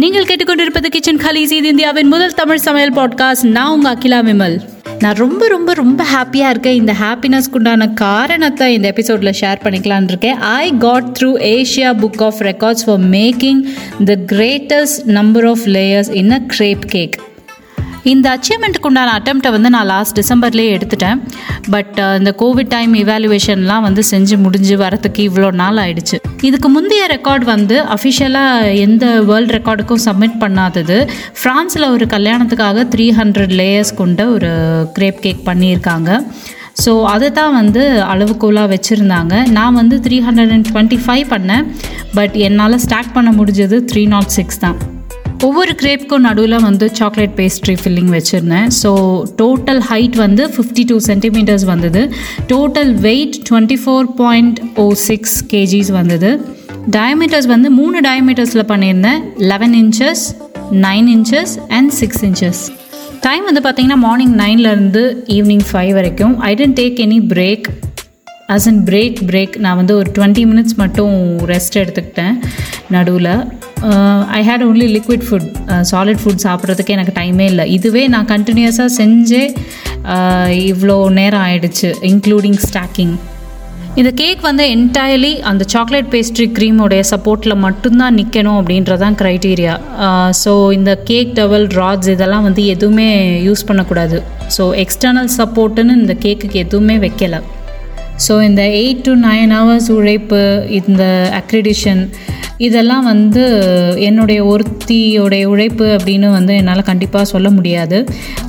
நீங்கள் கேட்டுக்கொண்டிருப்பது கிச்சன் கலீஸ் இது இந்தியாவின் முதல் தமிழ் சமையல் பாட்காஸ்ட் நான் உங்கள் அகிலா விமல். நான் ரொம்ப ரொம்ப ரொம்ப ஹாப்பியாக இருக்கேன். இந்த ஹாப்பினஸ்க்கு உண்டான காரணத்தை இந்த எபிசோடில் ஷேர் பண்ணிக்கலான் இருக்கேன். I got through Asia book of records for making the greatest number of layers in a crepe cake இந்த அச்சீவ்மெண்ட்டுக்கு உண்டான அட்டம்ப்டை வந்து நான் லாஸ்ட் டிசம்பர்லேயே எடுத்துட்டேன். பட் இந்த கோவிட் டைம் இவாலுவேஷன்லாம் வந்து செஞ்சு முடிஞ்சு வரத்துக்கு இவ்வளோ நாள் ஆயிடுச்சு. இதுக்கு முந்தைய ரெக்கார்ட் வந்து அஃபிஷியலாக எந்த வேர்ல்ட் ரெக்கார்டுக்கும் சப்மிட் பண்ணாதது. ஃப்ரான்ஸில் ஒரு கல்யாணத்துக்காக த்ரீ ஹண்ட்ரட் லேயர்ஸ் கொண்ட ஒரு கிரேப் கேக் பண்ணியிருக்காங்க. ஸோ அதை தான் வந்து அளவுகோலாக வச்சுருந்தாங்க. நான் வந்து three hundred and twenty five பண்ணேன். பட் என்னால் ஸ்டார்ட் பண்ண முடிஞ்சது த்ரீ நாட் சிக்ஸ் தான். ஒவ்வொரு கிரேப்க்கும் நடுவில் வந்து சாக்லேட் பேஸ்ட்ரி ஃபில்லிங் வச்சுருந்தேன். ஸோ டோட்டல் ஹைட் வந்து ஃபிஃப்டி டூ சென்டிமீட்டர்ஸ் வந்தது. Total weight twenty four point O six KGs வந்தது. டயமீட்டர்ஸ் வந்து மூணு டயமீட்டர்ஸில் பண்ணியிருந்தேன். Eleven inches nine inches and six inches time வந்து பார்த்திங்கன்னா மார்னிங் நைன்லேருந்து ஈவினிங் ஃபைவ் வரைக்கும். I didn't take any break as in break break நான் வந்து ஒரு டுவெண்ட்டி மினிட்ஸ் மட்டும் ரெஸ்ட் எடுத்துக்கிட்டேன் நடுவில். I had only liquid food solid food சாப்பிட்றதுக்கு எனக்கு டைமே இல்லை. இதுவே நான் கண்டினியூஸாக செஞ்சே uh, இவ்வளோ நேரம் ஆயிடுச்சு இன்க்ளூடிங் ஸ்டாக்கிங் இந்த கேக் வந்து என்டையர்லி அந்த சாக்லேட் பேஸ்ட்ரி க்ரீமோடைய சப்போர்ட்டில் மட்டும்தான் நிற்கணும் அப்படின்றதான் க்ரைட்டீரியா ஸோ uh, இந்த கேக் டவல் ராட்ஸ் இதெல்லாம் வந்து எதுவுமே யூஸ் பண்ணக்கூடாது. ஸோ எக்ஸ்டர்னல் சப்போர்ட்டுன்னு இந்த கேக்குக்கு எதுவுமே வைக்கலை. ஸோ இந்த எயிட் டு நைன் ஹவர்ஸ் உழைப்பு இந்த அக்ரிடிஷன் இதெல்லாம் வந்து என்னுடைய ஒருத்தியோடைய உழைப்பு அப்படின்னு வந்து என்னால் கண்டிப்பாக சொல்ல முடியாது.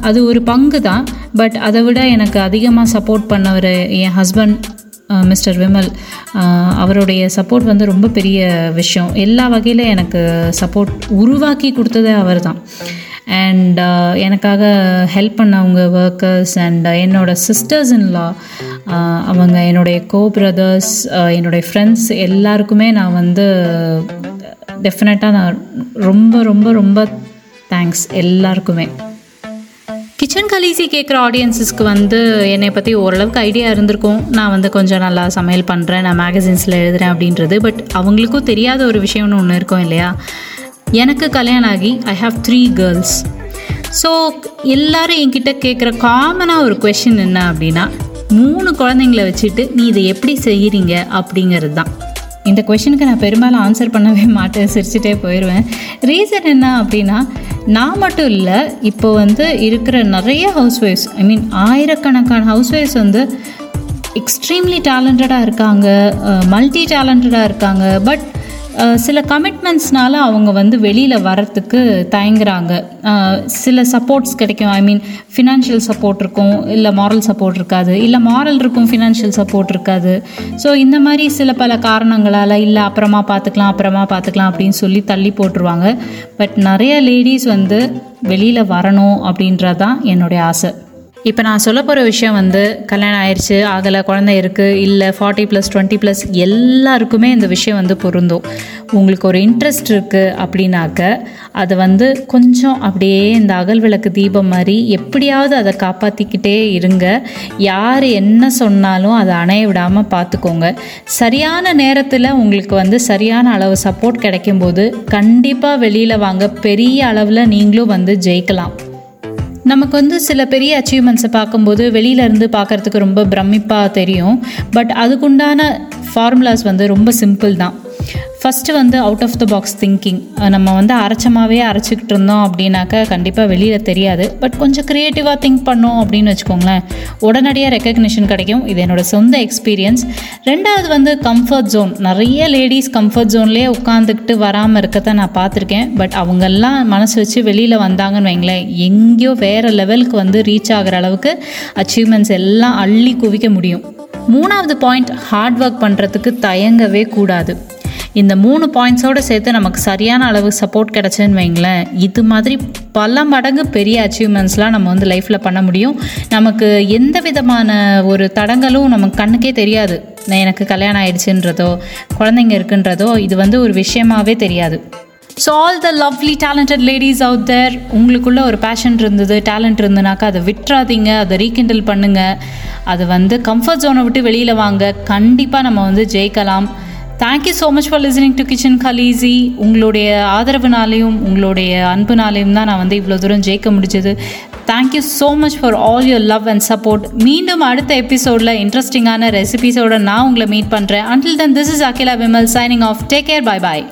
அது ஒரு பங்கு தான். பட் அதை விட எனக்கு அதிகமாக சப்போர்ட் பண்ணவர் என் ஹஸ்பண்ட் மிஸ்டர் விமல். அவருடைய சப்போர்ட் வந்து ரொம்ப பெரிய விஷயம். எல்லா வகையில் எனக்கு சப்போர்ட் உருவாக்கி கொடுத்ததே அவர் தான் அண்ட் uh, எனக்காக ஹெல்ப் பண்ணவங்க ஒர்க்கர்ஸ் அண்ட் uh, என்னோட சிஸ்டர்ஸ் இன்லா uh, அவங்க என்னுடைய கோ பிரதர்ஸ் என்னுடைய ஃப்ரெண்ட்ஸ் எல்லாருக்குமே நான் வந்து டெஃபினட்டாக நான் ரொம்ப ரொம்ப ரொம்ப தேங்க்ஸ் எல்லாருக்குமே. கிச்சன் கலீசி கேட்குற ஆடியன்ஸஸ்க்கு வந்து என்னை பற்றி ஓரளவுக்கு ஐடியா இருந்திருக்கும். நான் வந்து கொஞ்சம் நல்லா சமையல் பண்ணுறேன் நான் மேகசின்ஸில் எழுதுகிறேன் அப்படின்றது. பட் அவங்களுக்கும் தெரியாத ஒரு விஷயம்னு ஒன்று இருக்கும் இல்லையா? எனக்கு கல்யாணம் ஆகி I have three girls so எல்லாரும் என்கிட்ட கேட்குற காமனாக ஒரு கொஷின் என்ன அப்படின்னா மூணு குழந்தைங்கள வச்சுட்டு நீ இதை எப்படி செய்கிறீங்க அப்படிங்கிறது தான் இந்த கொஷனுக்கு நான் பெரும்பாலும் ஆன்சர் பண்ணவே மாட்டேன் சிரிச்சுட்டே போயிடுவேன் ரீசன் என்ன அப்படின்னா நான் மட்டும் இல்லை இப்போ வந்து இருக்கிற நிறைய ஹவுஸ் ஒய்ஃப்ஸ் ஐ மீன் ஆயிரக்கணக்கான ஹவுஸ் ஒய்ஃப்ஸ் வந்து எக்ஸ்ட்ரீம்லி டேலண்டடாக இருக்காங்க மல்டி டேலண்டடாக இருக்காங்க பட் சில கமிட்மெண்ட்ஸ்னால அவங்க வந்து வெளியில் வரத்துக்கு தயங்குறாங்க. சில சப்போர்ட்ஸ் கிடைக்கும். ஐ மீன் ஃபினான்ஷியல் சப்போர்ட் இருக்கும் இல்லை மாரல் சப்போர்ட் இருக்காது இல்லை மாரல் இருக்கும் ஃபினான்ஷியல் சப்போர்ட் இருக்காது. ஸோ இந்த மாதிரி சில பல காரணங்களால் இல்லை அப்புறமா பார்த்துக்கலாம் அப்புறமா பார்த்துக்கலாம் அப்படின்னு சொல்லி தள்ளி போட்டுருவாங்க. பட் நிறைய லேடிஸ் வந்து வெளியில் வரணும் அப்படின்றது தான் என்னுடைய ஆசை. இப்போ நான் சொல்ல போகிற விஷயம் வந்து கல்யாணம் ஆயிடுச்சு ஆகலை குழந்தை இருக்குது இல்லை ஃபார்ட்டி ப்ளஸ் டுவெண்ட்டி ப்ளஸ் எல்லாருக்குமே இந்த விஷயம் வந்து பொருந்தும். உங்களுக்கு ஒரு இன்ட்ரெஸ்ட் இருக்குது அப்படின்னாக்க அதை வந்து கொஞ்சம் அப்படியே இந்த அகல் விளக்கு தீபம் மாதிரி எப்படியாவது அதை காப்பாற்றிக்கிட்டே இருங்க. யார் என்ன சொன்னாலும் அதை அணைய விடாமல் பார்த்துக்கோங்க சரியான நேரத்தில் உங்களுக்கு வந்து சரியான அளவு சப்போர்ட் கிடைக்கும்போது கண்டிப்பாக வெளியில் வாங்க. பெரிய அளவில் நீங்களும் வந்து ஜெயிக்கலாம். நமக்கு வந்து சில பெரிய அச்சீவ்மெண்ட்ஸை பார்க்கும்போது வெளியிலேருந்து பார்க்குறதுக்கு ரொம்ப பிரமிப்பாக தெரியும். பட் அதுக்குண்டான ஃபார்முலாஸ் வந்து ரொம்ப சிம்பிள் தான். ஃபஸ்ட்டு வந்து out of the box thinking நம்ம வந்து அரைச்சமாகவே அரைச்சிக்கிட்டு இருந்தோம் அப்படின்னாக்கா கண்டிப்பாக வெளியில் தெரியாது. பட் கொஞ்சம் க்ரியேட்டிவாக திங்க் பண்ணோம் அப்படின்னு வச்சுக்கோங்களேன். உடனடியாக ரெக்கக்னிஷன் கிடைக்கும். இது என்னோடய சொந்த எக்ஸ்பீரியன்ஸ் ரெண்டாவது வந்து கம்ஃபர்ட் ஜோன் நிறைய லேடிஸ் கம்ஃபர்ட் ஜோன்லேயே உட்காந்துக்கிட்டு வராமல் இருக்கத்தை நான் பார்த்துருக்கேன். பட் அவங்கெல்லாம் மனசு வச்சு வெளியில் வந்தாங்கன்னு வைங்களேன். எங்கேயோ வேறு லெவலுக்கு வந்து ரீச் ஆகிற அளவுக்கு அச்சீவ்மெண்ட்ஸ் எல்லாம் அள்ளி குவிக்க முடியும். மூணாவது பாயிண்ட் ஹார்ட் ஒர்க் பண்ணுறதுக்கு தயங்கவே கூடாது. இந்த மூணு பாயிண்ட்ஸோடு சேர்த்து நமக்கு சரியான அளவு சப்போர்ட் கிடச்சுன்னு வைங்களேன். இது மாதிரி பல மடங்கு பெரிய அச்சீவ்மெண்ட்ஸ்லாம் நம்ம வந்து லைஃப்பில் பண்ண முடியும். நமக்கு எந்த விதமான ஒரு தடங்களும் நமக்கு கண்ணுக்கே தெரியாது. எனக்கு கல்யாணம் ஆயிடுச்சுன்றதோ குழந்தைங்க இருக்குன்றதோ இது வந்து ஒரு விஷயமாவே தெரியாது. So all the lovely talented ladies out there உங்களுக்குள்ள ஒரு பேஷன் இருந்தது டேலண்ட் இருந்ததுனாக்கா அதை விட்டுறாதீங்க அதை ரீகிண்டில் பண்ணுங்கள் அது வந்து கம்ஃபர்ட் ஜோனை விட்டு வெளியில் வாங்க. கண்டிப்பாக நம்ம வந்து ஜெயிக்கலாம். Thank you so much for listening to Kitchen Khaleesi உங்களுடைய ஆதரவுனாலையும் உங்களுடைய அன்புனாலையும் தான் நான் வந்து இவ்வளோ தூரம் ஜெயிக்க முடிஞ்சது. Thank you so much for all your love and support மீண்டும் அடுத்த எபிசோடில் இன்ட்ரெஸ்டிங்கான ரெசிபீஸோட நான் உங்களை மீட் பண்ணுறேன் until then this is Akila Vimal signing off take care bye bye